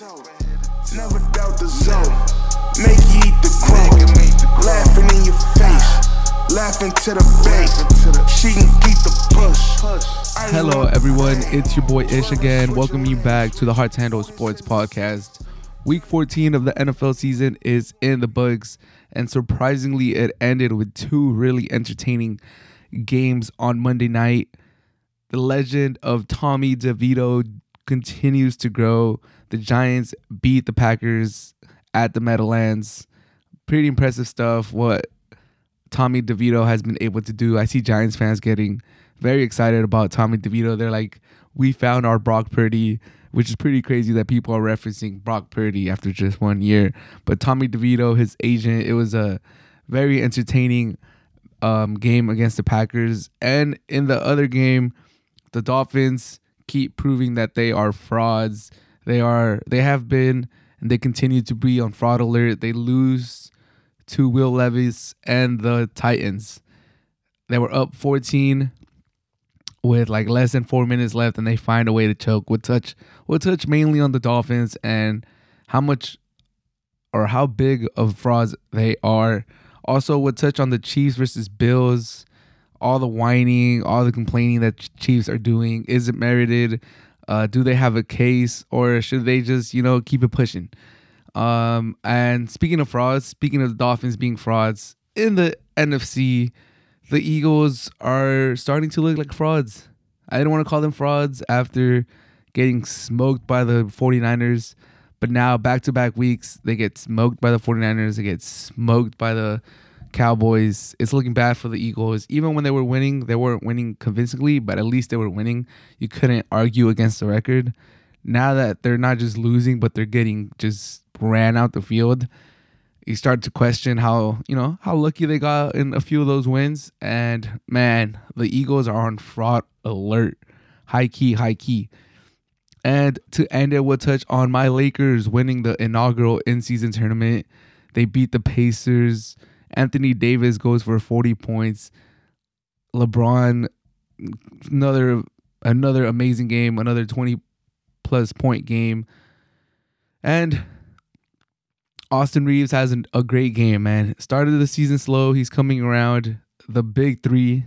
Never doubt the zone. Make you eat the crow. Laughing in your face. Laughing to the bank. She can beat the push. Hello, everyone. It's your boy Ish again. Welcome you back to the Hard to Handle Sports Podcast. Week 14 of the NFL season is in the books, and surprisingly, it ended with two really entertaining games on Monday night. The legend of Tommy DeVito continues to grow. The Giants beat the Packers at the Meadowlands. Pretty impressive stuff. What Tommy DeVito has been able to do. I see Giants fans getting very excited about Tommy DeVito. They're like, we found our Brock Purdy, which is pretty crazy that people are referencing Brock Purdy after just one year. But Tommy DeVito, his agent, it was a very entertaining um, game against the Packers. And in the other game, the Dolphins keep proving that they are frauds. They are they have been and they continue to be on fraud alert. They lose to Will Levis and the Titans. They were up 14 with like less than four minutes left, and they find a way to choke. Would touch would touch mainly on the Dolphins and how much or how big of frauds they are. Also, would touch on the Chiefs versus Bills. All the whining, all the complaining that Chiefs are doing is it merited? Uh, do they have a case, or should they just you know keep it pushing? Um, and speaking of frauds, speaking of the Dolphins being frauds in the NFC, the Eagles are starting to look like frauds. I didn't want to call them frauds after getting smoked by the 49ers, but now back to back weeks, they get smoked by the 49ers, they get smoked by the Cowboys. It's looking bad for the Eagles. Even when they were winning, they weren't winning convincingly, but at least they were winning. You couldn't argue against the record. Now that they're not just losing, but they're getting just ran out the field, you start to question how, you know, how lucky they got in a few of those wins. And man, the Eagles are on fraud alert. High key, high key. And to end it, we'll touch on my Lakers winning the inaugural in season tournament. They beat the Pacers. Anthony Davis goes for 40 points. LeBron, another another amazing game, another 20 plus point game. And Austin Reaves has an, a great game, man. Started the season slow. He's coming around. The big three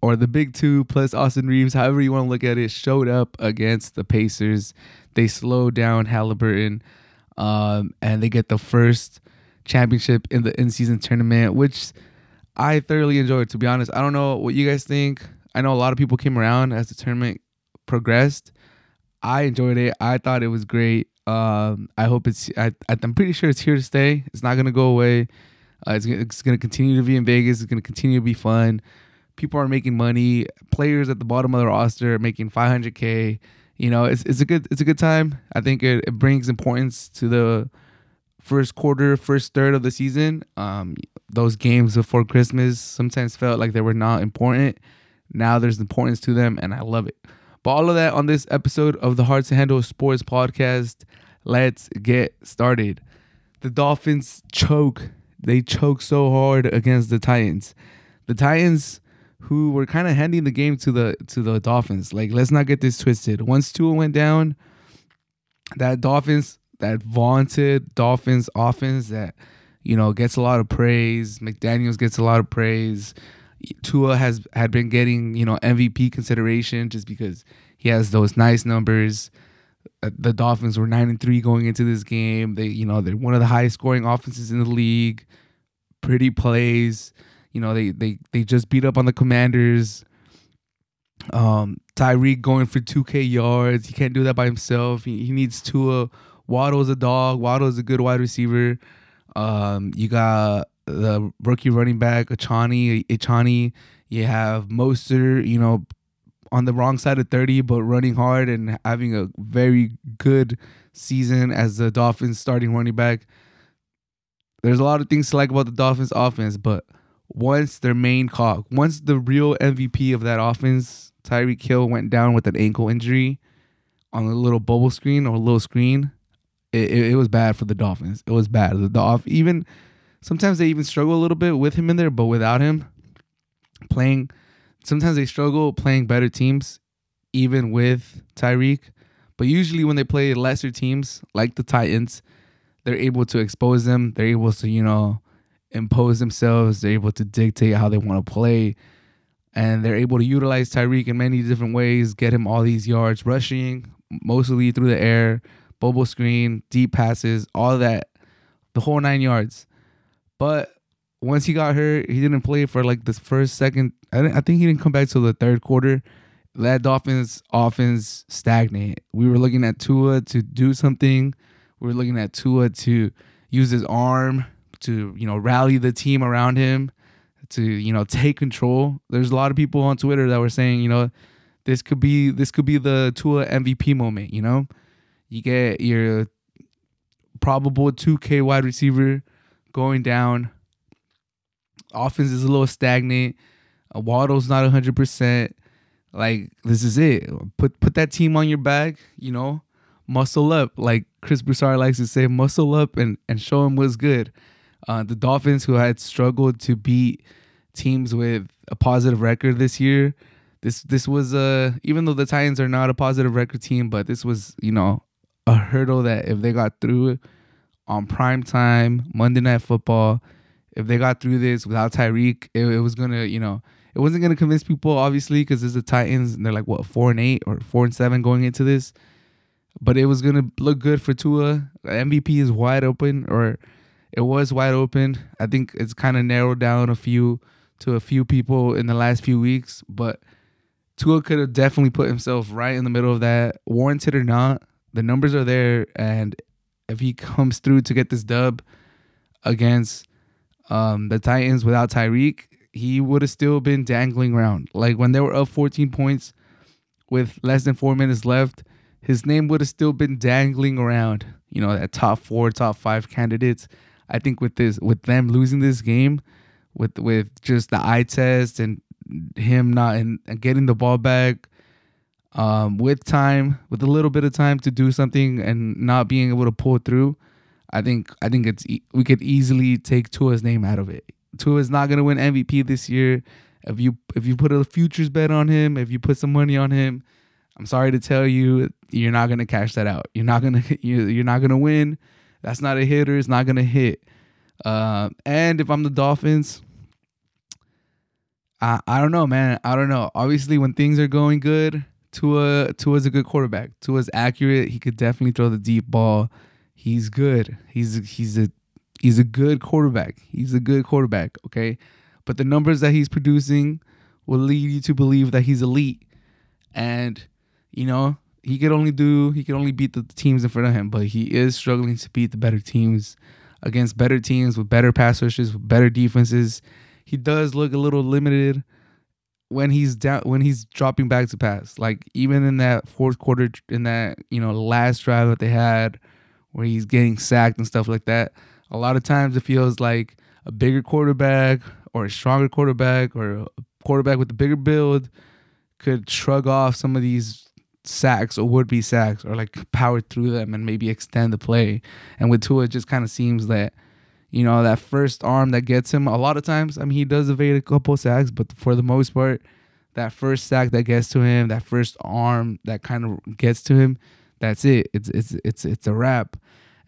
or the big two plus Austin Reaves, however you want to look at it, showed up against the Pacers. They slowed down Halliburton um, and they get the first championship in the in season tournament, which I thoroughly enjoyed, to be honest. I don't know what you guys think. I know a lot of people came around as the tournament progressed. I enjoyed it. I thought it was great. Um, I hope it's. I, I'm pretty sure it's here to stay. It's not gonna go away. Uh, it's, it's gonna continue to be in Vegas. It's gonna continue to be fun. People are making money. Players at the bottom of the roster are making 500k. You know, it's it's a good it's a good time. I think it, it brings importance to the first quarter, first third of the season. Um, those games before Christmas sometimes felt like they were not important. Now there's importance to them, and I love it. But all of that on this episode of the Hard to Handle Sports Podcast. Let's get started. The Dolphins choke. They choke so hard against the Titans. The Titans, who were kind of handing the game to the to the Dolphins. Like, let's not get this twisted. Once Tua went down, that Dolphins, that vaunted Dolphins offense that you know gets a lot of praise. McDaniel's gets a lot of praise. Tua has had been getting you know MVP consideration just because he has those nice numbers. Uh, The Dolphins were nine and three going into this game. They you know they're one of the highest scoring offenses in the league. Pretty plays. You know they they they just beat up on the Commanders. Um, Tyreek going for two K yards. He can't do that by himself. He, he needs Tua. Waddle's a dog. Waddle's a good wide receiver. Um, you got the rookie running back Achani, Achani. You have Mostert, you know, on the wrong side of 30, but running hard and having a very good season as the Dolphins starting running back. There's a lot of things to like about the Dolphins offense, but once their main cog, once the real MVP of that offense, Tyreek Hill went down with an ankle injury on a little bubble screen or a little screen, it, it, was bad for the Dolphins. It was bad. The Dolph even sometimes they even struggle a little bit with him in there, but without him playing, sometimes they struggle playing better teams, even with Tyreek. But usually when they play lesser teams like the Titans, they're able to expose them. They're able to, you know, impose themselves. They're able to dictate how they want to play. And they're able to utilize Tyreek in many different ways, get him all these yards, rushing, mostly through the air, bubble screen, deep passes, all that, the whole nine yards. But once he got hurt, he didn't play for like the first, second. I, I think he didn't come back till the third quarter. That Dolphins offense stagnate. We were looking at Tua to do something. We were looking at Tua to use his arm to you know rally the team around him to you know take control. There's a lot of people on Twitter that were saying you know this could be this could be the Tua MVP moment. You know, you get your probable 2K wide receiver going down. Offense is a little stagnant. Uh, Waddle's not 100%. Like this is it. Put put that team on your back, you know. Muscle up, like Chris Broussard likes to say, muscle up and and show him what's good. Uh, the Dolphins, who had struggled to beat teams with a positive record this year, this this was uh even though the Titans are not a positive record team, but this was you know a hurdle that if they got through on prime time Monday Night Football, if they got through this without Tyreek, it, it was gonna you know it wasn't gonna convince people obviously because it's the Titans and they're like what four and eight or four and seven going into this, but it was gonna look good for Tua. MVP is wide open or it was wide open. I think it's kind of narrowed down a few to a few people in the last few weeks, but Tua could have definitely put himself right in the middle of that, warranted or not. The numbers are there, and if he comes through to get this dub against um, the Titans without Tyreek, he would have still been dangling around. Like when they were up 14 points with less than four minutes left, his name would have still been dangling around. You know, that top four, top five candidates. I think with this, with them losing this game, with with just the eye test and him not and, and getting the ball back um, with time, with a little bit of time to do something and not being able to pull through, I think I think it's we could easily take Tua's name out of it. Tua is not gonna win MVP this year. If you if you put a futures bet on him, if you put some money on him, I'm sorry to tell you, you're not gonna cash that out. You're not gonna you you're not gonna win. That's not a hitter. It's not gonna hit. Uh, and if I'm the Dolphins, I I don't know, man. I don't know. Obviously, when things are going good, Tua Tua's a good quarterback. Tua's accurate. He could definitely throw the deep ball. He's good. He's he's a he's a good quarterback. He's a good quarterback. Okay, but the numbers that he's producing will lead you to believe that he's elite, and you know he could only do he could only beat the teams in front of him, but he is struggling to beat the better teams against better teams with better pass rushes, with better defenses. He does look a little limited when he's down when he's dropping back to pass. Like even in that fourth quarter in that, you know, last drive that they had where he's getting sacked and stuff like that. A lot of times it feels like a bigger quarterback or a stronger quarterback or a quarterback with a bigger build could shrug off some of these sacks or would be sacks or like power through them and maybe extend the play. And with Tua, it just kind of seems that, you know, that first arm that gets him a lot of times, I mean, he does evade a couple sacks, but for the most part, that first sack that gets to him, that first arm that kind of gets to him, that's it. It's it's it's it's a wrap.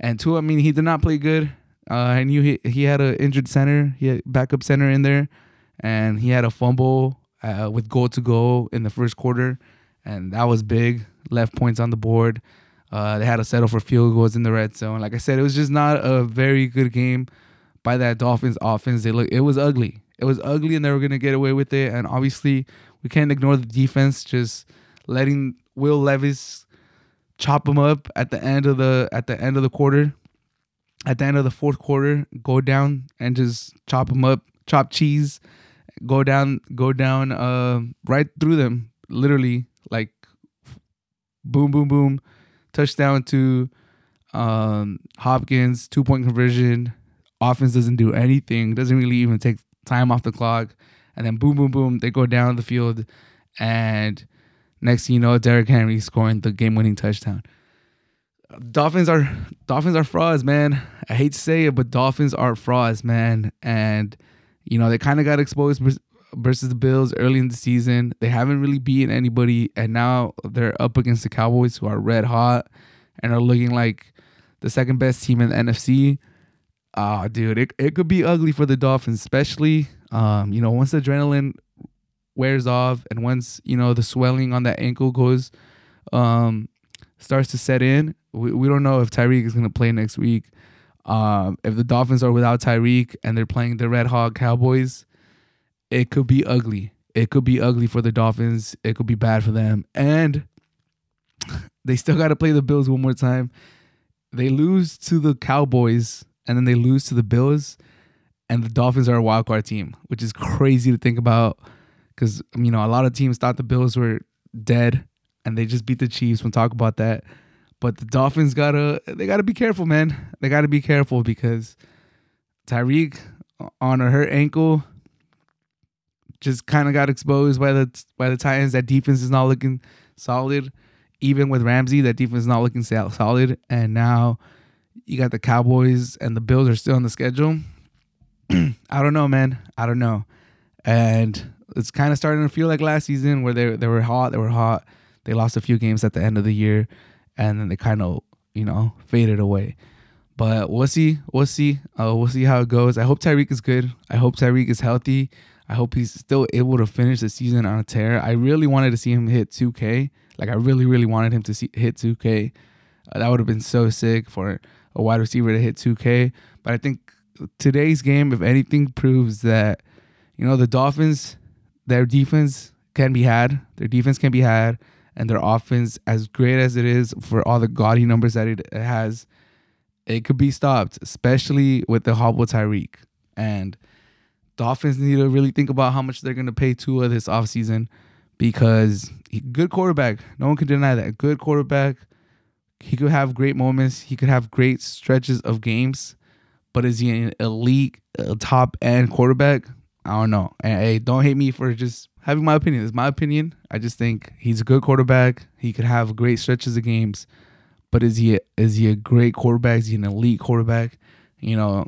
And Tua, I mean, he did not play good. Uh, I knew he he had an injured center, he had backup center in there, and he had a fumble uh, with goal to go in the first quarter and that was big. Left points on the board. Uh, they had to settle for field goals in the red zone. Like I said, it was just not a very good game by that Dolphins offense. They look, it was ugly. It was ugly, and they were gonna get away with it. And obviously, we can't ignore the defense just letting Will Levis chop them up at the end of the at the end of the quarter, at the end of the fourth quarter, go down and just chop them up, chop cheese, go down, go down, uh, right through them, literally like boom, boom, boom, touchdown to um, Hopkins, two point conversion. Offense doesn't do anything, doesn't really even take time off the clock. And then boom, boom, boom, they go down the field. And next thing you know, Derrick Henry scoring the game winning touchdown. Dolphins are Dolphins are frauds, man. I hate to say it, but Dolphins are frauds, man. And you know they kind of got exposed versus the Bills early in the season. They haven't really beaten anybody, and now they're up against the Cowboys, who are red hot and are looking like the second best team in the NFC. Ah, uh, dude, it, it could be ugly for the Dolphins, especially um, you know, once the adrenaline wears off and once, you know, the swelling on that ankle goes um starts to set in. We, we don't know if Tyreek is gonna play next week. Um, if the Dolphins are without Tyreek and they're playing the Red Hawk Cowboys, it could be ugly. It could be ugly for the Dolphins. It could be bad for them. And they still got to play the Bills one more time. They lose to the Cowboys and then they lose to the Bills, and the Dolphins are a wild card team, which is crazy to think about because um, you know a lot of teams thought the Bills were dead and they just beat the Chiefs. We'll talk about that. But the Dolphins gotta they gotta be careful, man. They gotta be careful because Tyreek on her ankle just kind of got exposed by the by the Titans. That defense is not looking solid. Even with Ramsey, that defense is not looking solid. And now you got the Cowboys and the Bills are still on the schedule. I don't know, man. I don't know. And it's kind of starting to feel like last season where they they were hot, they were hot. They lost a few games at the end of the year and then they kind of, you know, faded away. But we'll see. We'll see. Uh, we'll see how it goes. I hope Tyreek is good. I hope Tyreek is healthy. I hope he's still able to finish the season on a tear. I really wanted to see him hit 2K. Like I really, really wanted him to see, hit 2K. Uh, that would have been so sick for a wide receiver to hit 2K. But I think today's game, if anything, proves that you know the Dolphins, their defense can be had. Their defense can be had and their offense, as great as it is for all the gaudy numbers that it has, it could be stopped, especially with the hobble Tyreek. And Dolphins need to really think about how much they're going to pay Tua this offseason because he, good quarterback. No one can deny that. Good quarterback. He could have great moments. He could have great stretches of games. But is he an elite, uh, top end quarterback? I don't know. And hey, don't hate me for just having my opinion. It's my opinion. I just think he's a good quarterback. He could have great stretches of games, but is he a, is he a great quarterback? Is he an elite quarterback? You know,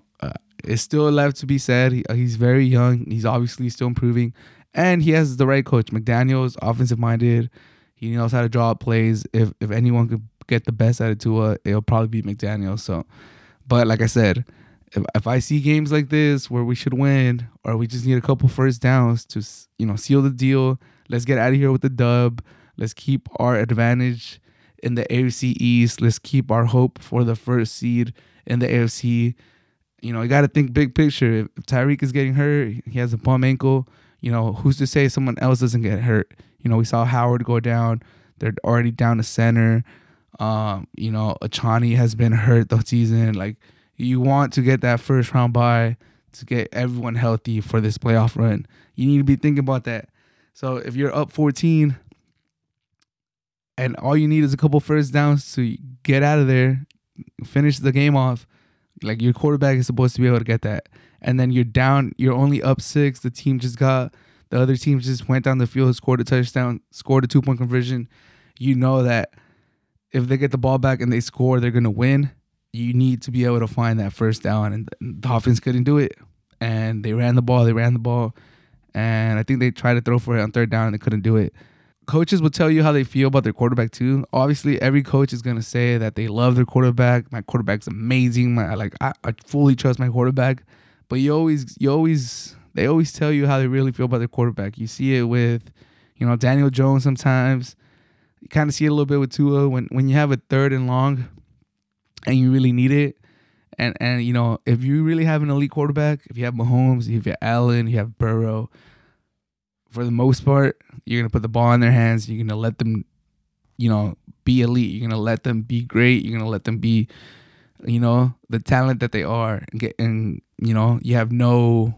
uh, it's still left to be said. He, he's very young. He's obviously still improving, and he has the right coach. McDaniel's offensive minded. He knows how to draw up plays. If if anyone could get the best out of Tua, it'll probably be McDaniel. So, but like I said, if, if I see games like this where we should win or we just need a couple first downs to you know seal the deal, let's get out of here with the dub. Let's keep our advantage in the AFC East. Let's keep our hope for the first seed in the AFC. You know, you got to think big picture. If Tyreek is getting hurt, he has a bum ankle. You know, who's to say someone else doesn't get hurt? You know, we saw Howard go down. They're already down to center. Um, you know, Achane has been hurt the season. Like, you want to get that first round bye to get everyone healthy for this playoff run. You need to be thinking about that. So if you're up 14 and all you need is a couple first downs to get out of there, finish the game off, like your quarterback is supposed to be able to get that. And then you're down, you're only up six. The team just got, the other team just went down the field, scored a touchdown, scored a two point conversion. You know that if they get the ball back and they score, they're going to win you need to be able to find that first down, and the Dolphins couldn't do it. And they ran the ball, they ran the ball, and I think they tried to throw for it on third down, and they couldn't do it. Coaches will tell you how they feel about their quarterback too. Obviously, every coach is gonna say that they love their quarterback. My quarterback's amazing. My like I, I fully trust my quarterback. But you always you always they always tell you how they really feel about their quarterback. You see it with, you know, Daniel Jones sometimes. You kind of see it a little bit with Tua when when you have a third and long and you really need it. And and you know, if you really have an elite quarterback, if you have Mahomes, if you have Allen, you have Burrow, for the most part, you're gonna put the ball in their hands. You're gonna let them, you know, be elite. You're gonna let them be great. You're gonna let them be, you know, the talent that they are. And get and you know, you have no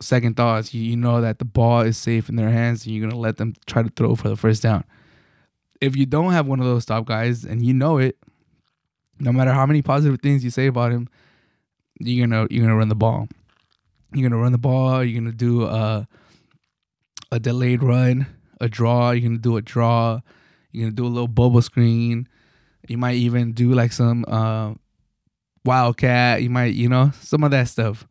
second thoughts. You, you know that the ball is safe in their hands, and you're gonna let them try to throw for the first down. If you don't have one of those top guys and you know it, no matter how many positive things you say about him, you're gonna you're gonna run the ball. You're gonna run the ball. You're gonna do a a delayed run, a draw. You're gonna do a draw. You're gonna do a little bubble screen. You might even do like some uh, wildcat. You might you know some of that stuff.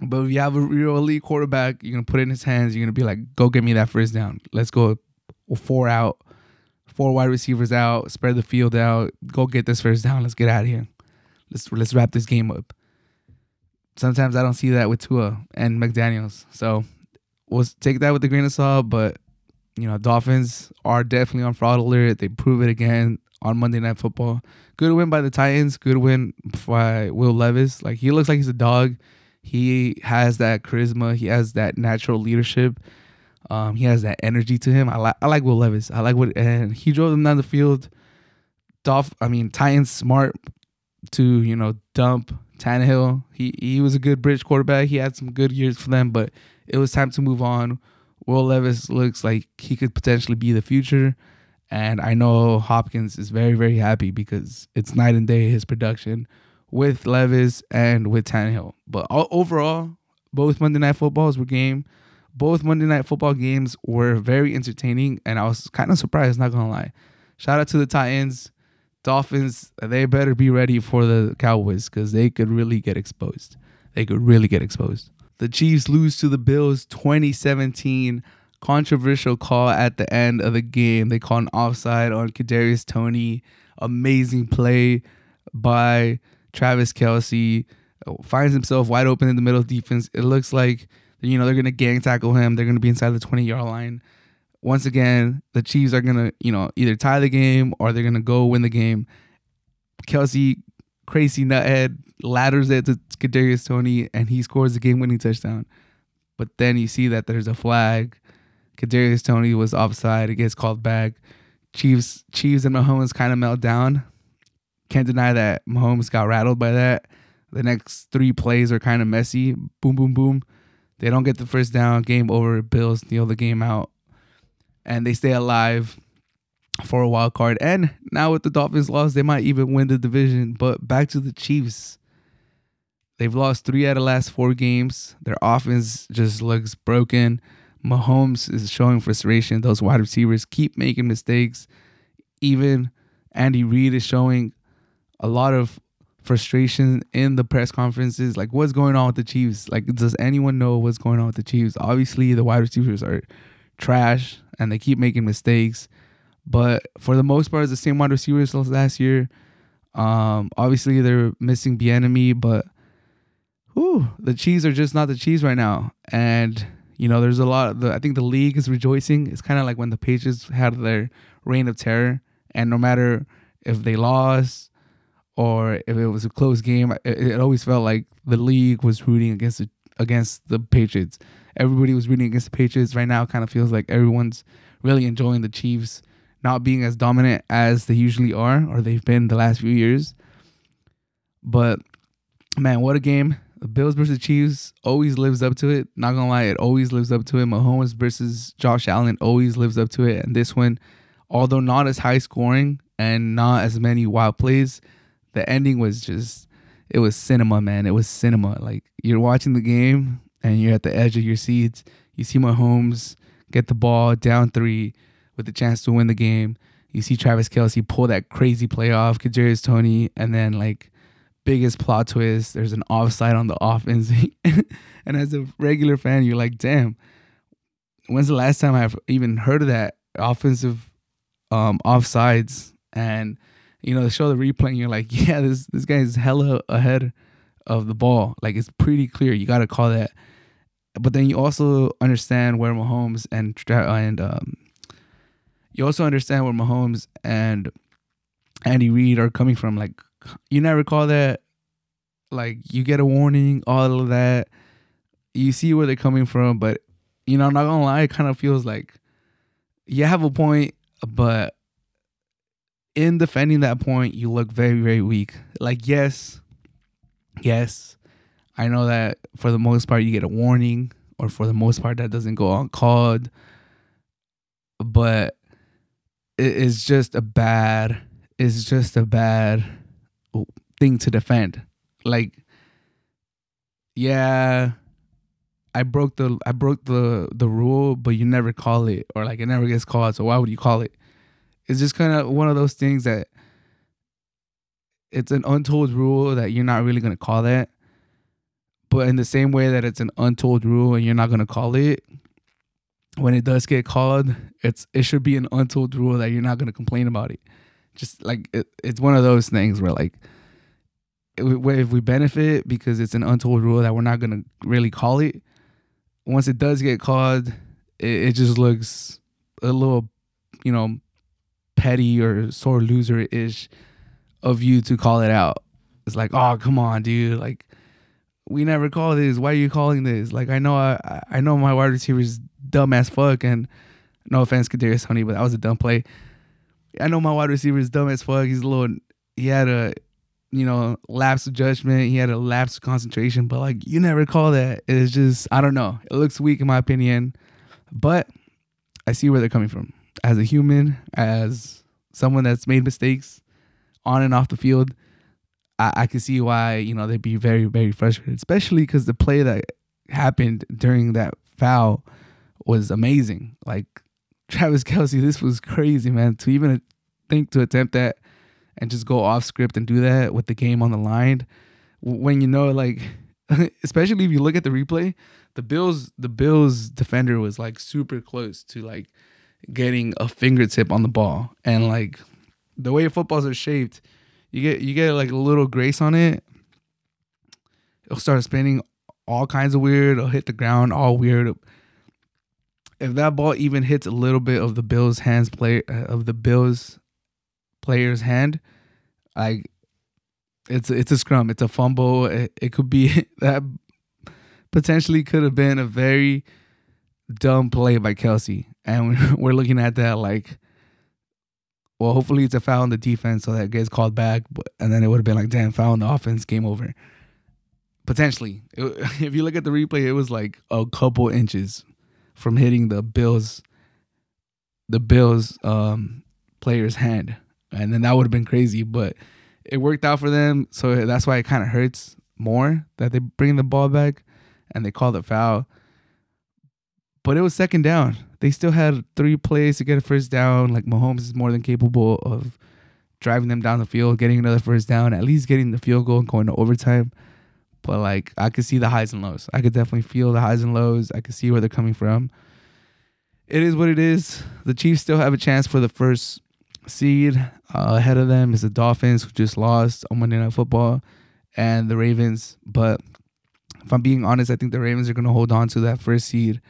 But if you have a real elite quarterback, you're gonna put it in his hands. You're gonna be like, "Go get me that first down. Let's go, four out, four wide receivers out, spread the field out. Go get this first down. Let's get out of here. Let's let's wrap this game up." Sometimes I don't see that with Tua and McDaniel's. So we'll take that with a grain of salt. But you know, Dolphins are definitely on fraud alert. They prove it again on Monday Night Football. Good win by the Titans. Good win by Will Levis. Like he looks like he's a dog. He has that charisma. He has that natural leadership. Um, he has that energy to him. I like I like Will Levis. I like what and he drove them down the field. Dolph, I mean Titans smart to you know dump Tannehill. He he was a good bridge quarterback. He had some good years for them, but it was time to move on. Will Levis looks like he could potentially be the future. And I know Hopkins is very, very happy because it's night and day his production with Levis and with Tannehill. But all, overall, both Monday Night Footballs were game. Both Monday Night Football games were very entertaining, and I was kind of surprised, not gonna lie. Shout out to the Titans. Dolphins, they better be ready for the Cowboys because they could really get exposed. They could really get exposed. The Chiefs lose to the Bills 2017. Controversial call at the end of the game. They call an offside on Kadarius Toney. Amazing play by Travis Kelce. Finds himself wide open in the middle of defense. It looks like you know they're gonna gang tackle him. They're gonna be inside the 20 yard line. Once again, the Chiefs are gonna you know either tie the game or they're gonna go win the game. Kelce, crazy nuthead, ladders it to Kadarius Toney, and he scores the game-winning touchdown. But then you see that there's a flag. Kadarius Toney was offside. It gets called back. Chiefs, Chiefs, and Mahomes kind of melt down. Can't deny that Mahomes got rattled by that. The next three plays are kind of messy. Boom, boom, boom. They don't get the first down. Game over. Bills kneel the game out, and they stay alive for a wild card. And now with the Dolphins loss, they might even win the division. But back to the Chiefs. They've lost three out of last four games. Their offense just looks broken. Mahomes is showing frustration. Those wide receivers keep making mistakes. Even Andy Reid is showing a lot of frustration in the press conferences. Like, what's going on with the Chiefs? Like, does anyone know what's going on with the Chiefs? Obviously, the wide receivers are trash and they keep making mistakes. But for the most part, it's the same wide receivers as last year. Um, obviously, they're missing Bieniemy, but whew, the Chiefs are just not the Chiefs right now. And you know, there's a lot. The, I think the league is rejoicing. It's kind of like when the Patriots had their reign of terror, and no matter if they lost or if it was a close game, it, it always felt like the league was rooting against the, against the Patriots. Everybody was rooting against the Patriots. Right now, it kind of feels like everyone's really enjoying the Chiefs not being as dominant as they usually are or they've been the last few years. But man, what a game! The Bills versus Chiefs always lives up to it. Not gonna lie, it always lives up to it. Mahomes versus Josh Allen always lives up to it. And this one, although not as high scoring and not as many wild plays, the ending was just it was cinema, man. It was cinema. Like you're watching the game and you're at the edge of your seats. You see Mahomes get the ball down three with the chance to win the game. You see Travis Kelce pull that crazy play off, Kadarius Toney, and then like biggest plot twist, there's an offside on the offense. and as a regular fan, you're like, damn, when's the last time I've even heard of that offensive um offsides? And you know, they show the replay and you're like, yeah, this this guy's hella ahead of the ball. Like it's pretty clear. You got to call that. But then you also understand where Mahomes and and um, you also understand where Mahomes and Andy Reid are coming from. Like you never call that. Like you get a warning, all of that. You see where they're coming from, but you know, I'm not gonna lie, it kind of feels like you have a point, but in defending that point, you look very, very weak. Like, yes, yes, I know that for the most part you get a warning, or for the most part that doesn't go uncalled, but is just a bad, it's just a bad thing to defend. Like, yeah, I broke the I broke the the rule, but you never call it, or like it never gets called. So why would you call it? It's just kind of one of those things that it's an untold rule that you're not really gonna call that. But in the same way that it's an untold rule and you're not gonna call it, when it does get called, it's it should be an untold rule that you're not gonna complain about it. Just like it, it's one of those things where like if we benefit because it's an untold rule that we're not gonna really call it, once it does get called, it, it just looks a little, you know, petty or sore loser ish of you to call it out. It's like, oh come on, dude, like we never call this. Why are you calling this? Like I know I I know my wide receiver's dumb as fuck and no offense, Kadarius Toney, but that was a dumb play. I know my wide receiver is dumb as fuck. He's a little he had a you know lapse of judgment. He had a lapse of concentration, but like you never call that. It's just I don't know. It looks weak in my opinion, but I see where they're coming from. As a human, as someone that's made mistakes on and off the field, I, I can see why you know they'd be very very frustrated, especially because the play that happened during that foul was amazing. Like Travis Kelce, this was crazy, man. To even think to attempt that and just go off script and do that with the game on the line, when you know, like, especially if you look at the replay, the Bills, the Bills defender was like super close to like getting a fingertip on the ball, and like the way footballs are shaped, you get you get like a little grace on it. It'll start spinning all kinds of weird. It'll hit the ground all weird if that ball even hits a little bit of the Bills' hands play uh, of the Bills player's hand, like it's it's a scrum, it's a fumble. It, it could be that potentially could have been a very dumb play by Kelce, and we're looking at that like, well, hopefully it's a foul on the defense so that gets called back, but, and then it would have been like, damn, foul on the offense, game over. Potentially, it, if you look at the replay, it was like a couple inches from hitting the Bills the Bills um player's hand. And then that would have been crazy, but it worked out for them. So that's why it kind of hurts more that they bring the ball back and they call the foul. But it was second down. They still had three plays to get a first down. Like Mahomes is more than capable of driving them down the field, getting another first down, at least getting the field goal and going to overtime. But like I could see the highs and lows. I could definitely feel the highs and lows. I could see where they're coming from. It is what it is. The Chiefs still have a chance for the first seed. Uh, ahead of them is the Dolphins, who just lost on Monday Night Football, and the Ravens. But if I'm being honest, I think the Ravens are going to hold on to that first seed.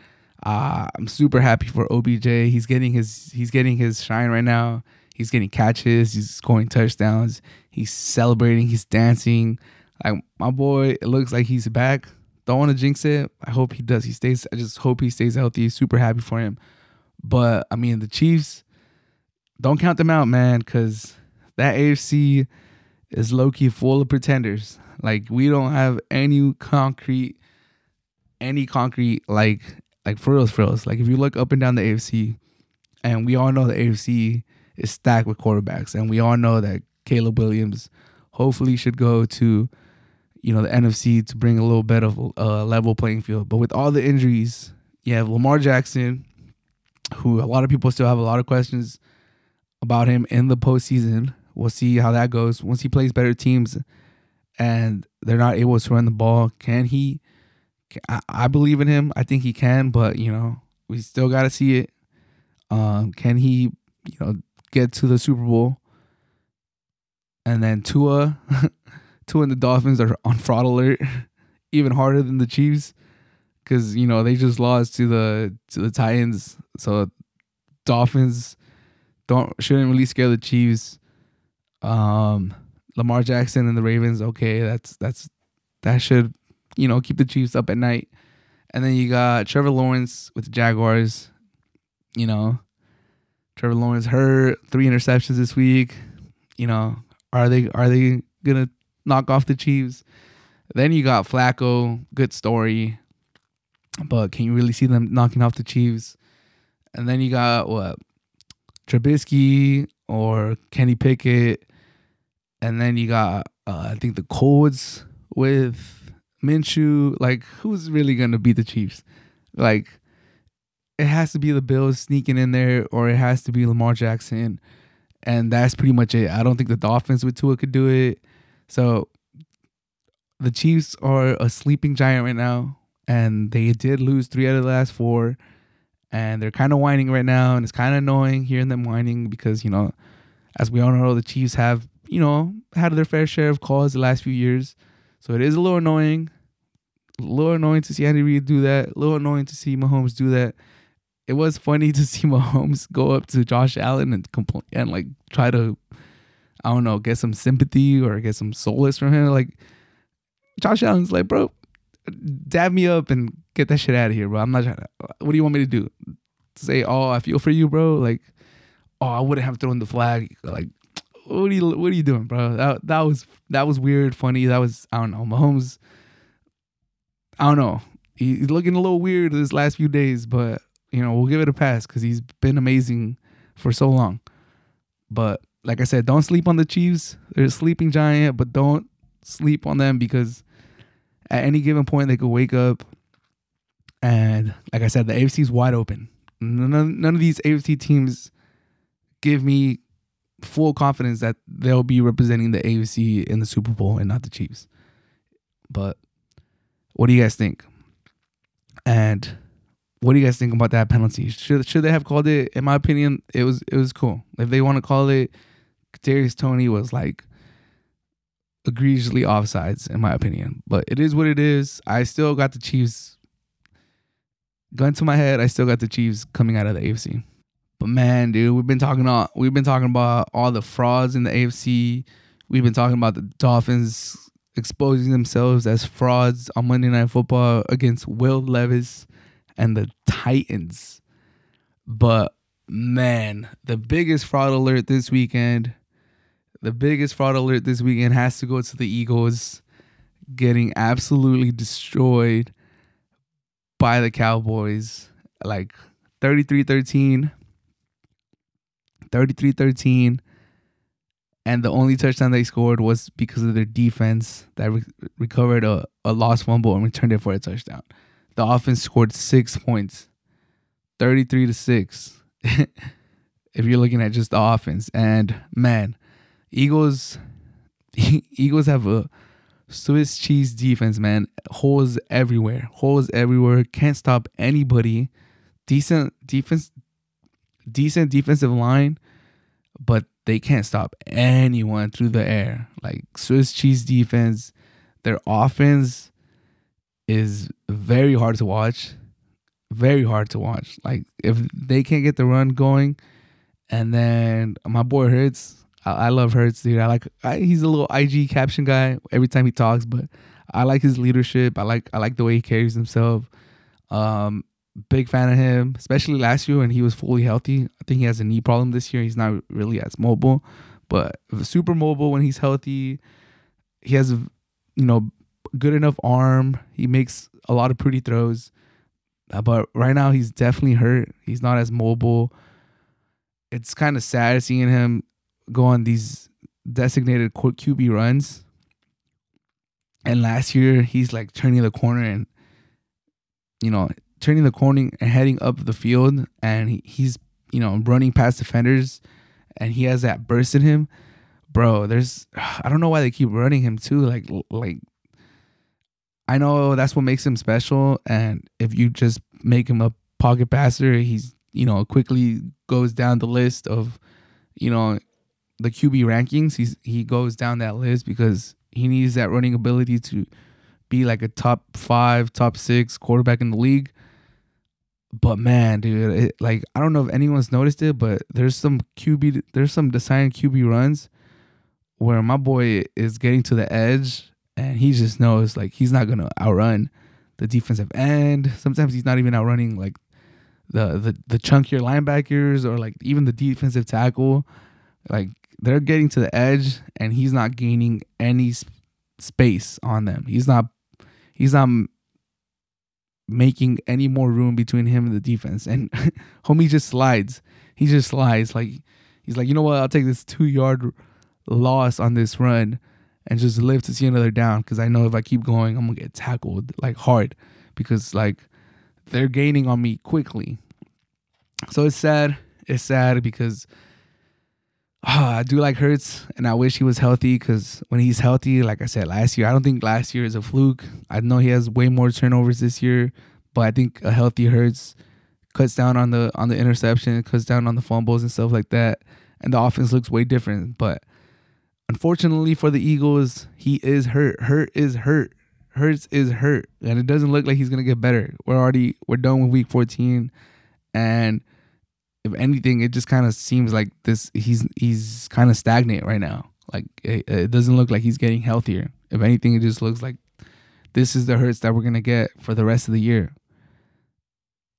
Uh, I'm super happy for OBJ. He's getting his he's getting his shine right now. He's getting catches. He's scoring touchdowns. He's celebrating. He's dancing. Like my boy, it looks like he's back. Don't want to jinx it. I hope he does. He stays. I just hope he stays healthy. Super happy for him. But I mean, the Chiefs, don't count them out, man, because that AFC is low key full of pretenders. Like we don't have any concrete, any concrete like like for reals, for. Like if you look up and down the AFC, and we all know the AFC is stacked with quarterbacks, and we all know that Caleb Williams hopefully should go to you know the NFC to bring a little bit of a uh, level playing field. But with all the injuries, you have Lamar Jackson, who a lot of people still have a lot of questions about him in the postseason. We'll see how that goes once he plays better teams, and they're not able to run the ball. Can he? I, believe in him. I think he can, but you know we still got to see it. Um, can he? You know, get to the Super Bowl? And then Tua, Tua and the Dolphins are on fraud alert, even harder than the Chiefs, because you know they just lost to the to the Titans. So Dolphins don't shouldn't really scare the Chiefs. Um, Lamar Jackson and the Ravens, okay, that's that's that should you know keep the Chiefs up at night. And then you got Trevor Lawrence with the Jaguars. You know, Trevor Lawrence hurt three interceptions this week. You know, are they are they gonna knock off the Chiefs? Then you got Flacco, good story, but can you really see them knocking off the Chiefs? And then you got what Trubisky or Kenny Pickett, and then you got uh, I think the Colts with Minshew. Like, who's really gonna beat the Chiefs? Like, it has to be the Bills sneaking in there, or it has to be Lamar Jackson and that's pretty much it. I don't think the Dolphins with Tua could do it. So the Chiefs are a sleeping giant right now, and they did lose three out of the last four, and they're kind of whining right now, and it's kind of annoying hearing them whining because you know, as we all know, the Chiefs have you know had their fair share of calls the last few years, so it is a little annoying, a little annoying to see Andy Reid do that, a little annoying to see Mahomes do that. It was funny to see Mahomes go up to Josh Allen and complain and like try to, I don't know, get some sympathy or get some solace from him, like Josh Allen's like, bro, dab me up and get that shit out of here, bro. I'm not trying to. What do you want me to do? Say, oh, I feel for you, bro. Like, oh, I wouldn't have thrown the flag. Like, what are you, what are you doing, bro? That that was that was weird, funny. That was I don't know. Mahomes, I don't know. he's looking a little weird this last few days, but you know we'll give it a pass because he's been amazing for so long. But like I said, don't sleep on the Chiefs. They're a sleeping giant, but don't sleep on them because at any given point they could wake up and like I said, the AFC is wide open. None, none of these AFC teams give me full confidence that they'll be representing the AFC in the Super Bowl and not the Chiefs. But what do you guys think? And what do you guys think about that penalty? Should should they have called it? In my opinion, it was it was cool. If they want to call it, Darius Toney was like egregiously offsides, in my opinion. But it is what it is. I still got the Chiefs. Gun to my head, I still got the Chiefs coming out of the AFC. But man, dude, we've been talking all we've been talking about all the frauds in the AFC. We've been talking about the Dolphins exposing themselves as frauds on Monday Night Football against Will Levis and the Titans. But man, the biggest fraud alert this weekend the biggest fraud alert this weekend has to go to the Eagles getting absolutely destroyed by the Cowboys. Like 33 13, 33 13. And the only touchdown they scored was because of their defense that re- recovered a, a lost fumble and returned it for a touchdown. The offense scored six points, 33 to 6, if you're looking at just the offense. And man, Eagles Eagles have a Swiss cheese defense, man. Holes everywhere. Holes everywhere. Can't stop anybody. Decent defense decent defensive line, but they can't stop anyone through the air. Like Swiss cheese defense, their offense is very hard to watch. Very hard to watch. Like if they can't get the run going, and then my boy Hurts, I, I love Hurts, dude. I like I, he's a little IG caption guy every time he talks, but I like his leadership. I like I like the way he carries himself. Um, big fan of him, especially last year when he was fully healthy. I think he has a knee problem this year. He's not really as mobile, but super mobile when he's healthy. He has, you know, good enough arm. He makes a lot of pretty throws. Uh, but right now he's definitely hurt. He's not as mobile. It's kind of sad seeing him go on these designated QB runs. And last year, he's like turning the corner and, you know, turning the corner and heading up the field. And he, he's, you know, running past defenders and he has that burst in him. Bro, there's, I don't know why they keep running him too. Like, like, I know that's what makes him special. And if you just make him a pocket passer, he's, you know, quickly goes down the list of, you know, the QB rankings, he's he goes down that list because he needs that running ability to be like a top five, top six quarterback in the league. But man, dude, it, like I don't know if anyone's noticed it, but there's some QB, there's some deciding QB runs where my boy is getting to the edge and he just knows like he's not gonna outrun the defensive end. Sometimes he's not even outrunning like the the the chunkier linebackers or like even the defensive tackle. Like they're getting to the edge and he's not gaining any sp- space on them. He's not he's not making any more room between him and the defense. And homie just slides. He just slides like he's like, "You know what? I'll take this 2-yard loss on this run and just live to see another down cuz I know if I keep going, I'm going to get tackled like hard because like they're gaining on me quickly." So it's sad. It's sad because Ah, I do like Hurts, and I wish he was healthy because when he's healthy, like I said last year, I don't think last year is a fluke. I know he has way more turnovers this year, but I think a healthy Hurts cuts down on the on the interception, cuts down on the fumbles and stuff like that, and the offense looks way different. But unfortunately for the Eagles, he is hurt. Hurt is hurt. Hurts is hurt, and it doesn't look like he's gonna get better. We're already we're done with Week 14, and if anything, it just kind of seems like this he's he's kind of stagnant right now. Like it, it, doesn't look like he's getting healthier. If anything, it just looks like this is the Hurts that we're gonna get for the rest of the year.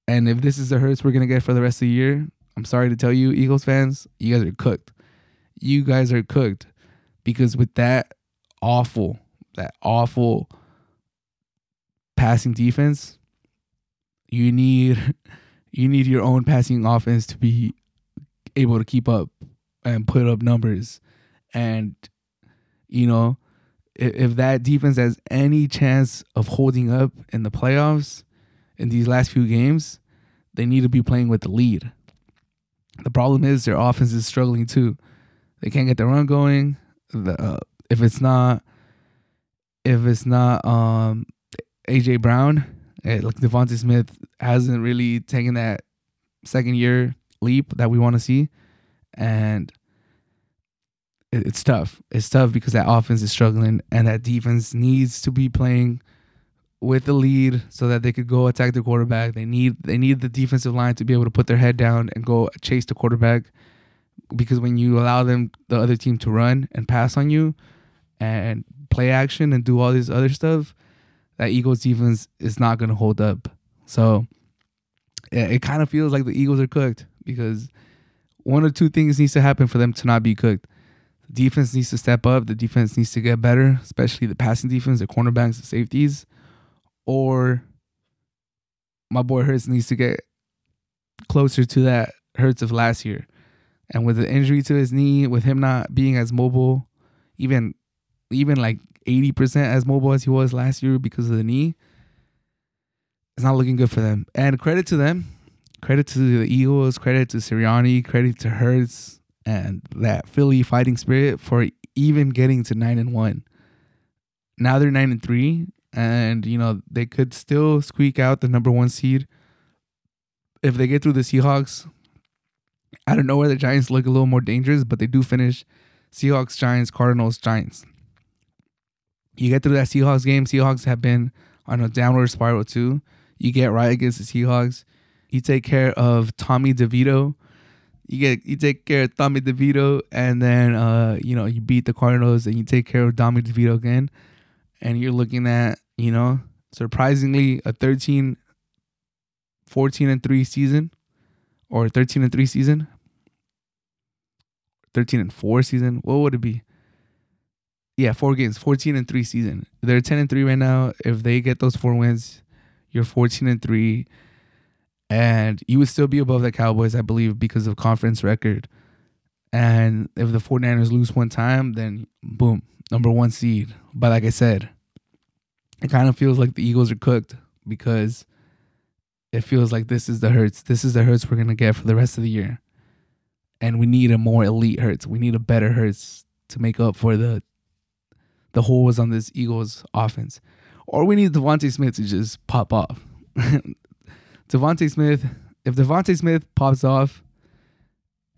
And if this is the Hurts we're gonna get for the rest of the year, I'm sorry to tell you, Eagles fans, you guys are cooked. You guys are cooked because with that awful, that awful passing defense, you need you need your own passing offense to be able to keep up and put up numbers. And, you know, if, if that defense has any chance of holding up in the playoffs in these last few games, they need to be playing with the lead. The problem is their offense is struggling too. They can't get the run going. The, uh, if it's not, if it's not um, AJ Brown, Eh, like DeVonta Smith hasn't really taken that second year leap that we want to see, and it, it's tough. It's tough because that offense is struggling, and that defense needs to be playing with the lead so that they could go attack the quarterback. They need they need the defensive line to be able to put their head down and go chase the quarterback because when you allow them the other team to run and pass on you and play action and do all this other stuff, that Eagles defense is not going to hold up. So it, it kind of feels like the Eagles are cooked because one or two things needs to happen for them to not be cooked. The defense needs to step up. The defense needs to get better, especially the passing defense, the cornerbacks, the safeties, or my boy Hurts needs to get closer to that Hurts of last year. And with the injury to his knee, with him not being as mobile, even even like 80% as mobile as he was last year because of the knee, it's not looking good for them. And credit to them, credit to the Eagles, credit to Sirianni, credit to Hurts and that Philly fighting spirit for even getting to nine and one. Now they're nine and three, and you know they could still squeak out the number one seed if they get through the Seahawks. I don't know where the Giants look a little more dangerous, but they do finish Seahawks, Giants, Cardinals, Giants. You get through that Seahawks game. Seahawks have been on a downward spiral too. You get right against the Seahawks. You take care of Tommy DeVito. You get you take care of Tommy DeVito, and then uh, you know you beat the Cardinals, and you take care of Tommy DeVito again, and you're looking at you know surprisingly a 13, 14 and three season, or 13 and three season, 13 and four season. What would it be? Yeah, four games, 14 and three season. They're 10 and three right now. If they get those four wins, you're 14 and 3 and you would still be above the Cowboys, I believe, because of conference record. And if the 49ers lose one time, then boom, number one seed. But like I said, it kind of feels like the Eagles are cooked because it feels like this is the Hurts. This is the Hurts we're going to get for the rest of the year. And we need a more elite Hurts. We need a better Hurts to make up for the the holes on this Eagles offense or we need DeVonta Smith to just pop off. DeVonta Smith, if DeVonta Smith pops off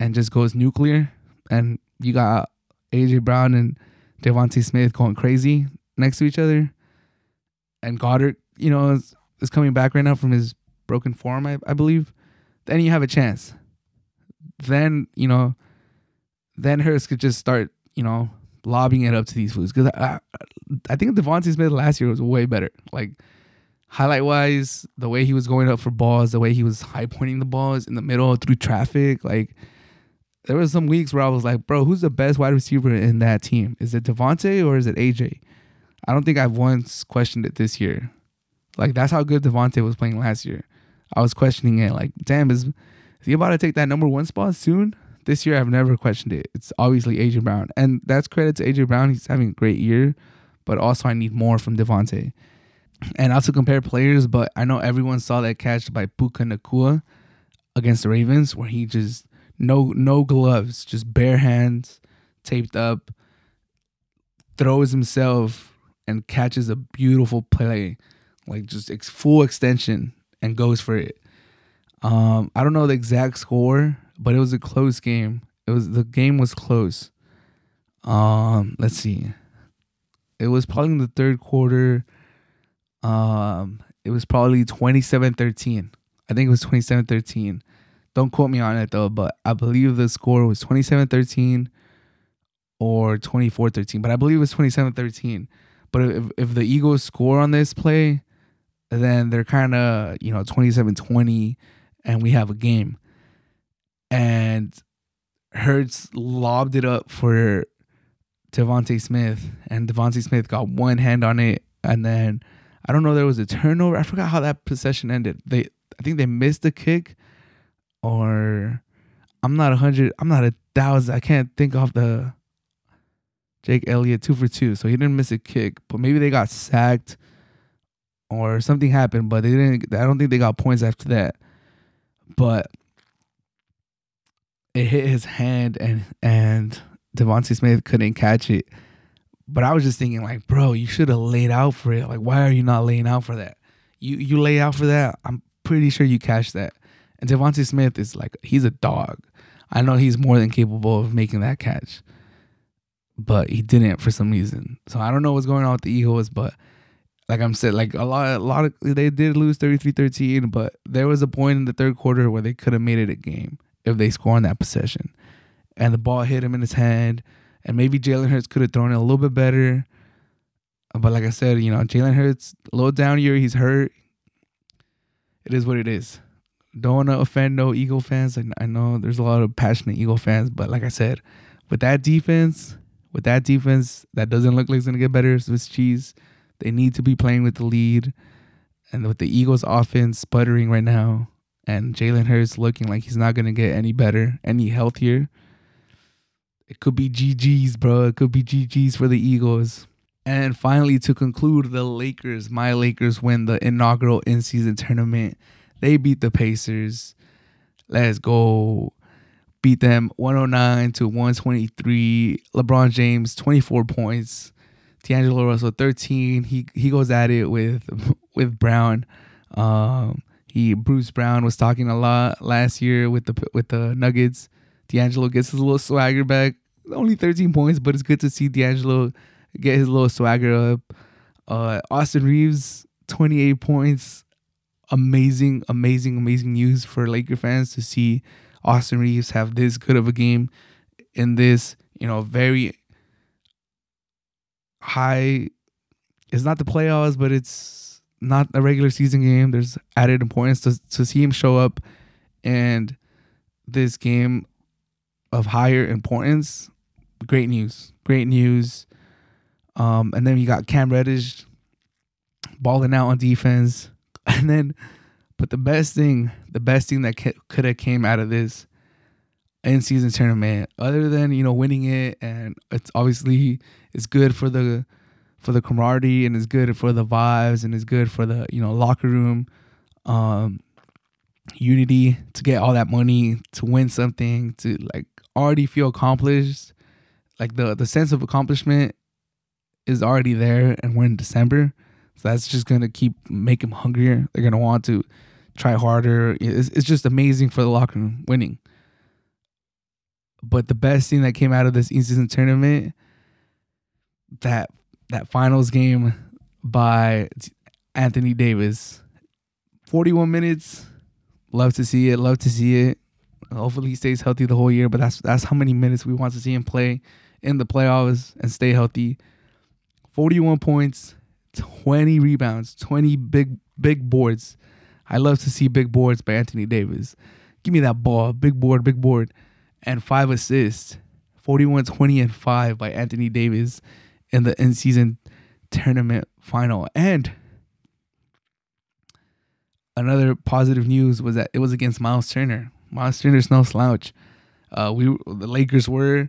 and just goes nuclear, and you got AJ Brown and DeVonta Smith going crazy next to each other, and Goedert, you know, is, is coming back right now from his broken form, I, I believe, then you have a chance. Then, you know, then Hurts could just start, you know, lobbing it up to these fools because I, I think DeVonta Smith last year was way better. Like highlight wise, the way he was going up for balls, the way he was high pointing the balls in the middle through traffic, like there was some weeks where I was like, bro, who's the best wide receiver in that team? Is it DeVonta or is it AJ? I don't think I've once questioned it this year. Like that's how good DeVonta was playing last year. I was questioning it, like, damn, is, is he about to take that number one spot soon? This year, I've never questioned it. It's obviously AJ Brown, and that's credit to AJ Brown. He's having a great year, but also I need more from DeVonta. And also compare players, but I know everyone saw that catch by Puka Nacua against the Ravens, where he just no no gloves, just bare hands, taped up, throws himself and catches a beautiful play, like just ex- full extension and goes for it. Um, I don't know the exact score, but it was a close game. It was the game was close. Um, let's see. It was probably in the third quarter. Um, it was probably 27-13. I think it was 27-13. Don't quote me on it though, but I believe the score was 27-13 or 24-13, but I believe it was 27-13. But if if the Eagles score on this play, then they're kind of, you know, 27-20 and we have a game. And Hurts lobbed it up for DeVonta Smith, and DeVonta Smith got one hand on it, and then I don't know there was a turnover. I forgot how that possession ended. They I think they missed the kick, or I'm not a hundred. I'm not a thousand. I can't think of the Jake Elliott two for two, so he didn't miss a kick. But maybe they got sacked, or something happened. But they didn't. I don't think they got points after that. But it hit his hand, and and DeVonta Smith couldn't catch it. But I was just thinking, like, bro, you should have laid out for it. Like, why are you not laying out for that? You you lay out for that. I'm pretty sure you catch that. And DeVonta Smith is like, he's a dog. I know he's more than capable of making that catch, but he didn't for some reason. So I don't know what's going on with the Eagles, but like I'm said, like a lot, a lot of they did lose 33-13, but there was a point in the third quarter where they could have made it a game if they score on that possession, and the ball hit him in his hand, and maybe Jalen Hurts could have thrown it a little bit better. But like I said, you know, Jalen Hurts little down here, he's hurt. It is what it is don't want to offend no Eagle fans. I, I know there's a lot of passionate Eagle fans, but like I said, with that defense, with that defense, that doesn't look like it's gonna get better. Swiss cheese. They need to be playing with the lead, and with the Eagles' offense sputtering right now, and Jalen Hurts looking like he's not gonna get any better, any healthier. It could be GG's, bro. It could be GG's for the Eagles. And finally, to conclude, the Lakers, my Lakers, win the inaugural in-season tournament they beat the Pacers. Let's go. Beat them 109 to 123. LeBron James 24 points. D'Angelo Russell 13. He he goes at it with with Brown. Um, he Bruce Brown was talking a lot last year with the with the Nuggets. D'Angelo gets his little swagger back. Only 13 points, but it's good to see D'Angelo get his little swagger up. Uh, Austin Reaves, 28 points amazing, amazing, amazing news for Laker fans to see Austin Reaves have this good of a game in this, you know, very high. It's not the playoffs, but it's not a regular season game. There's added importance to to see him show up and this game of higher importance. Great news. Great news. Um, and then you got Cam Reddish balling out on defense. And then, but the best thing, the best thing that could have came out of this in season tournament, other than you know winning it, and it's obviously it's good for the for the camaraderie and it's good for the vibes and it's good for the you know locker room um unity to get all that money to win something to like already feel accomplished like the the sense of accomplishment is already there and we're in december so that's just gonna keep make them hungrier. They're gonna want to try harder. It's, it's just amazing for the locker room winning. But the best thing that came out of this in-season tournament, that that finals game by Anthony Davis, forty-one minutes. Love to see it. Love to see it. Hopefully he stays healthy the whole year. But that's that's how many minutes we want to see him play in the playoffs and stay healthy. Forty-one points, 20 rebounds, 20 big big boards. I love to see big boards by Anthony Davis. Give me that ball, big board, big board. And five assists. 41 20 and 5 by Anthony Davis in the in season tournament final. And another positive news was that it was against Miles Turner. Miles Turner's no slouch. Uh, we the Lakers were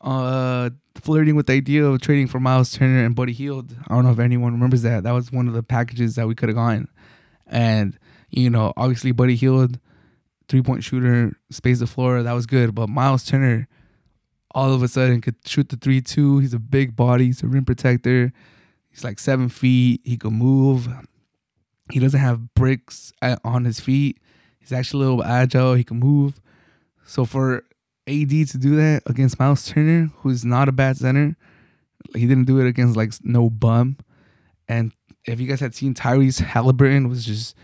uh flirting with the idea of trading for Miles Turner and Buddy Hield. I don't know if anyone remembers that. That was one of the packages that we could have gotten. And, you know, obviously Buddy Hield three point shooter, space the floor. That was good. But Miles Turner, all of a sudden, could shoot the three two. He's a big body. He's a rim protector. He's like seven feet. He can move. He doesn't have bricks on his feet. He's actually a little agile. He can move. So for AD to do that against Miles Turner, who's not a bad center, he didn't do it against like no bum. And if you guys had seen Tyrese Halliburton was just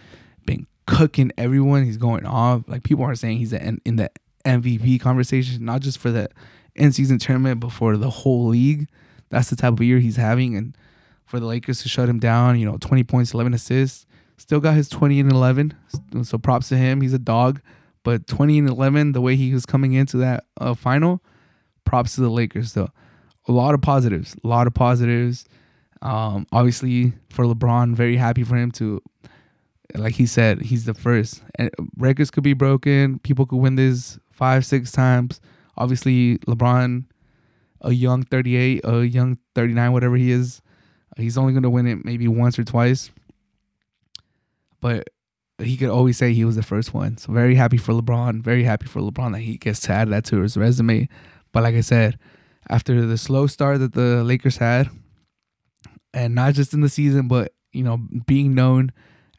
been cooking everyone. He's going off. Like people are saying he's in the MVP conversation, not just for the in season tournament, before the whole league. That's the type of year he's having. And for the Lakers to shut him down, you know, 20 points, 11 assists, still got his 20 and 11. So props to him. He's a dog. But 20 and 11, the way he was coming into that uh, final, props to the Lakers, though. A lot of positives. A lot of positives. Um, obviously, for LeBron, very happy for him to, like he said, he's the first. And records could be broken. People could win this five, six times. Obviously, LeBron, a young 38, a young 39, whatever he is, he's only going to win it maybe once or twice. But he could always say he was the first one. So very happy for LeBron. Very happy for LeBron that he gets to add that to his resume. But like I said, after the slow start that the Lakers had, and not just in the season, but you know, being known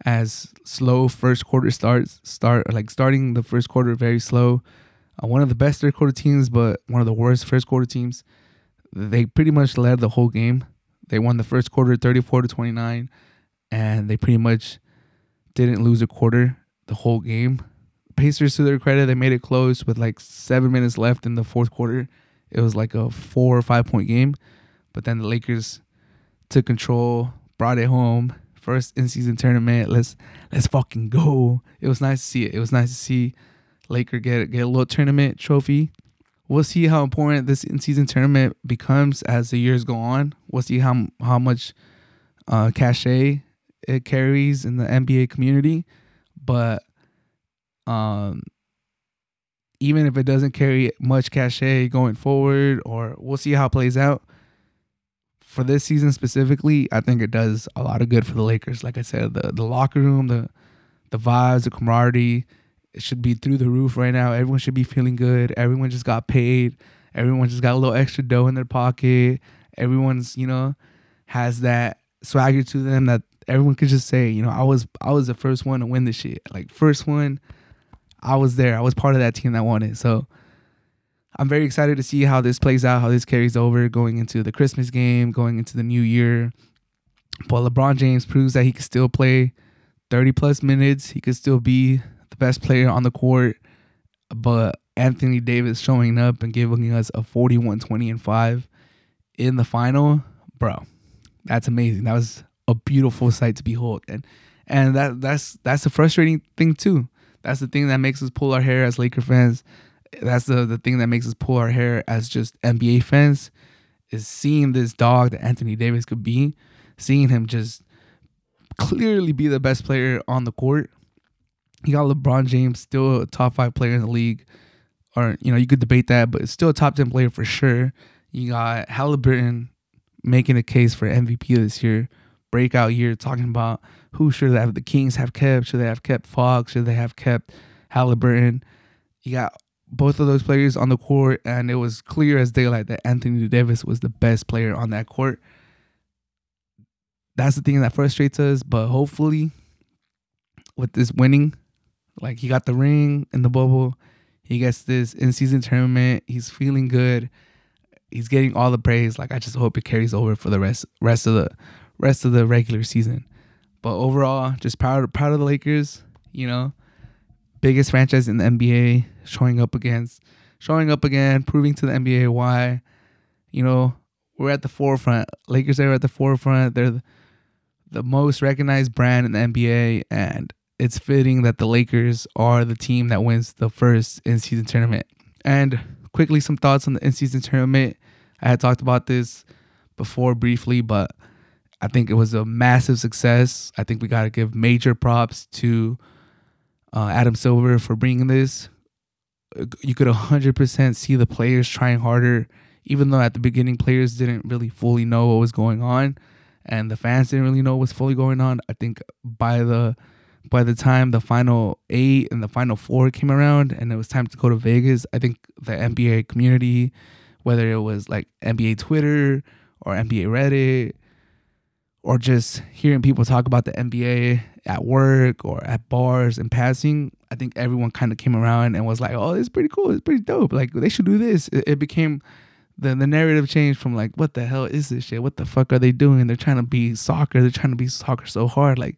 as slow first quarter starts, start like starting the first quarter very slow. Uh, one of the best third quarter teams, but one of the worst first quarter teams. They pretty much led the whole game. They won the first quarter 34 to 29, and they pretty much didn't lose a quarter the whole game. Pacers, to their credit, they made it close with like seven minutes left in the fourth quarter. It was like a four or five point game, but then the Lakers took control, brought it home. First in season tournament. Let's let's fucking go. It was nice to see it. It was nice to see Laker get get a little tournament trophy. We'll see how important this in season tournament becomes as the years go on. We'll see how how much uh, cachet it carries in the NBA community, but um, even if it doesn't carry much cachet going forward, or we'll see how it plays out for this season specifically, I think it does a lot of good for the Lakers. Like I said, the the locker room, the the vibes, the camaraderie, it should be through the roof right now. Everyone should be feeling good. Everyone just got paid. Everyone just got a little extra dough in their pocket. Everyone's, you know, has that swagger to them that everyone could just say, you know, I was I was the first one to win this shit. Like first one, I was there. I was part of that team that won it. So I'm very excited to see how this plays out, how this carries over going into the Christmas game, going into the new year. But LeBron James proves that he can still play 30 plus minutes. He could still be the best player on the court. But Anthony Davis showing up and giving us a 41 20 and 5 in the final, bro, that's amazing. That was a beautiful sight to behold. And and that that's that's a frustrating thing too. That's the thing that makes us pull our hair as Laker fans that's the the thing that makes us pull our hair as just NBA fans is seeing this dog that Anthony Davis could be, seeing him just clearly be the best player on the court. You got LeBron James, still a top five player in the league, or you know you could debate that, but it's still a top ten player for sure. You got Halliburton making a case for MVP this year, breakout year, talking about who should have the Kings have kept, should they have kept Fox, should they have kept Halliburton. You got both of those players on the court, and it was clear as daylight that Anthony Davis was the best player on that court. That's the thing that frustrates us, but hopefully, with this winning, like he got the ring in the bubble, he gets this in season tournament, he's feeling good, he's getting all the praise. Like I just hope it carries over for the rest rest of the rest of the regular season. But overall, just proud proud of the Lakers, you know biggest franchise in the NBA showing up against showing up again, proving to the NBA why, you know, we're at the forefront. Lakers are at the forefront. They're the, the most recognized brand in the NBA, and it's fitting that the Lakers are the team that wins the first in season tournament. And quickly, some thoughts on the in season tournament. I had talked about this before briefly, but I think it was a massive success. I think we got to give major props to uh, Adam Silver for bringing this. You could 100% see the players trying harder, even though at the beginning players didn't really fully know what was going on, and the fans didn't really know what was fully going on. I think by the by the time the final eight and the final four came around and it was time to go to Vegas, I think the NBA community, whether it was like NBA Twitter or NBA Reddit, or just hearing people talk about the NBA at work or at bars and passing, I think everyone kind of came around and was like, "Oh, it's pretty cool. It's pretty dope. Like they should do this." It, it became the the narrative changed from like, "What the hell is this shit? What the fuck are they doing? They're trying to be soccer. They're trying to be soccer so hard. Like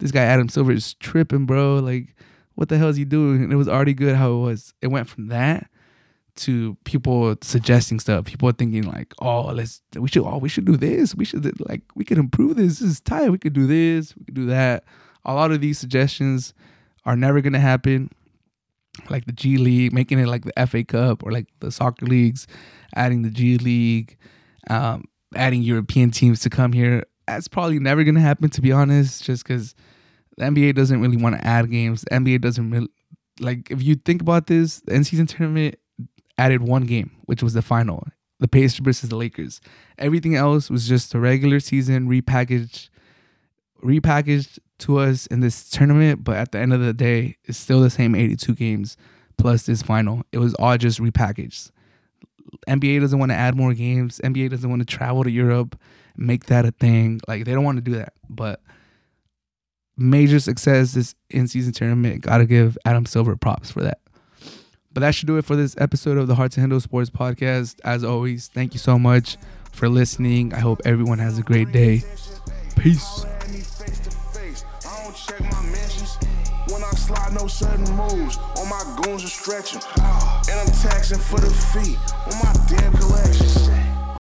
this guy Adam Silver is tripping, bro. Like what the hell is he doing?" And it was already good how it was. It went from that to people suggesting stuff. People thinking like, "Oh, let's we should oh we should do this. We should like we could improve this. This is tight. We could do this. We could do that." A lot of these suggestions are never gonna happen. Like the G League, making it like the FA Cup or like the soccer leagues, adding the G League, um, adding European teams to come here. That's probably never gonna happen, to be honest. Just because the NBA doesn't really want to add games. The NBA doesn't really like. If you think about this, the in season tournament added one game, which was the final, the Pacers versus the Lakers. Everything else was just a regular season repackaged, repackaged to us in this tournament. But at the end of the day, it's still the same 82 games plus this final. It was all just repackaged. NBA doesn't want to add more games. NBA doesn't want to travel to Europe, make that a thing. Like they don't want to do that. But major success this in season tournament. Gotta give Adam Silver props for that. But that should do it for this episode of the Hard to Handle Sports Podcast. As always, thank you so much for listening. I hope everyone has a great day. Peace. no sudden moves. My goons are stretching. Ah, and I'm taxing for the on my damn collections.